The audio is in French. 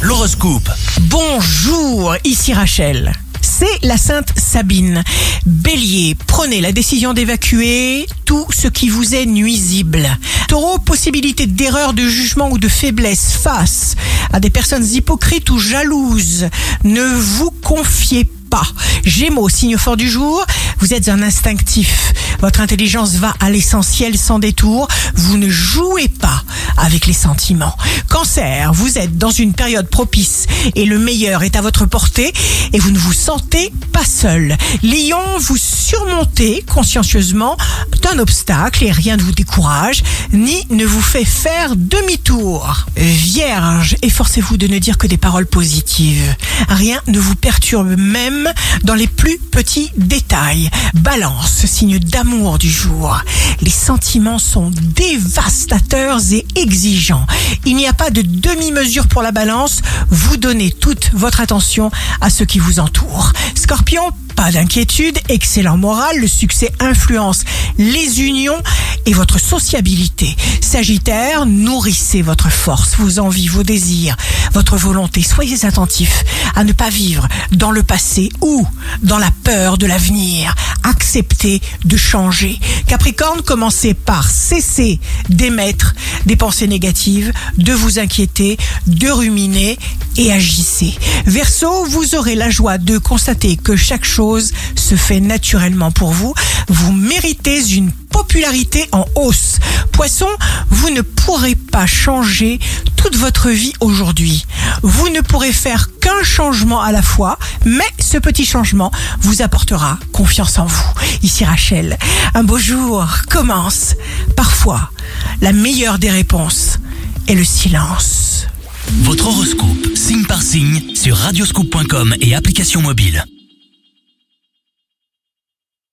L'horoscope. Bonjour, ici Rachel. C'est la Sainte Sabine. Bélier, prenez la décision d'évacuer tout ce qui vous est nuisible. Taureau, possibilité d'erreur, de jugement ou de faiblesse face à des personnes hypocrites ou jalouses. Ne vous confiez pas. Gémeaux, signe fort du jour, vous êtes un instinctif. Votre intelligence va à l'essentiel sans détour. Vous ne jouez pas avec les sentiments. Cancer, vous êtes dans une période propice et le meilleur est à votre portée et vous ne vous sentez pas seul. Lion, vous surmontez consciencieusement d'un obstacle et rien ne vous décourage ni ne vous fait faire demi-tour. Vierge, efforcez-vous de ne dire que des paroles positives. Rien ne vous perturbe même dans les plus petits détails. Balance, signe d'amour du jour. Les sentiments sont dévastateurs et exigeants. Il n'y a pas de demi-mesure pour la balance. Vous donnez toute votre attention à ce qui vous entoure. Scorpion, pas d'inquiétude, excellent moral, le succès influence les unions et votre sociabilité. Sagittaire, nourrissez votre force, vos envies, vos désirs, votre volonté. Soyez attentifs à ne pas vivre dans le passé ou dans la peur de l'avenir. Acceptez de changer. Capricorne, commencez par cesser d'émettre des pensées négatives, de vous inquiéter, de ruminer et agissez. Verseau, vous aurez la joie de constater que chaque chose se fait naturellement pour vous. Vous méritez une popularité en hausse. Poisson, vous ne pourrez pas changer toute votre vie aujourd'hui. Vous ne pourrez faire qu'un changement à la fois, mais ce petit changement vous apportera confiance en vous. Ici Rachel, un beau jour commence. Parfois, la meilleure des réponses est le silence. Votre horoscope, signe par signe, sur radioscoop.com et application mobile.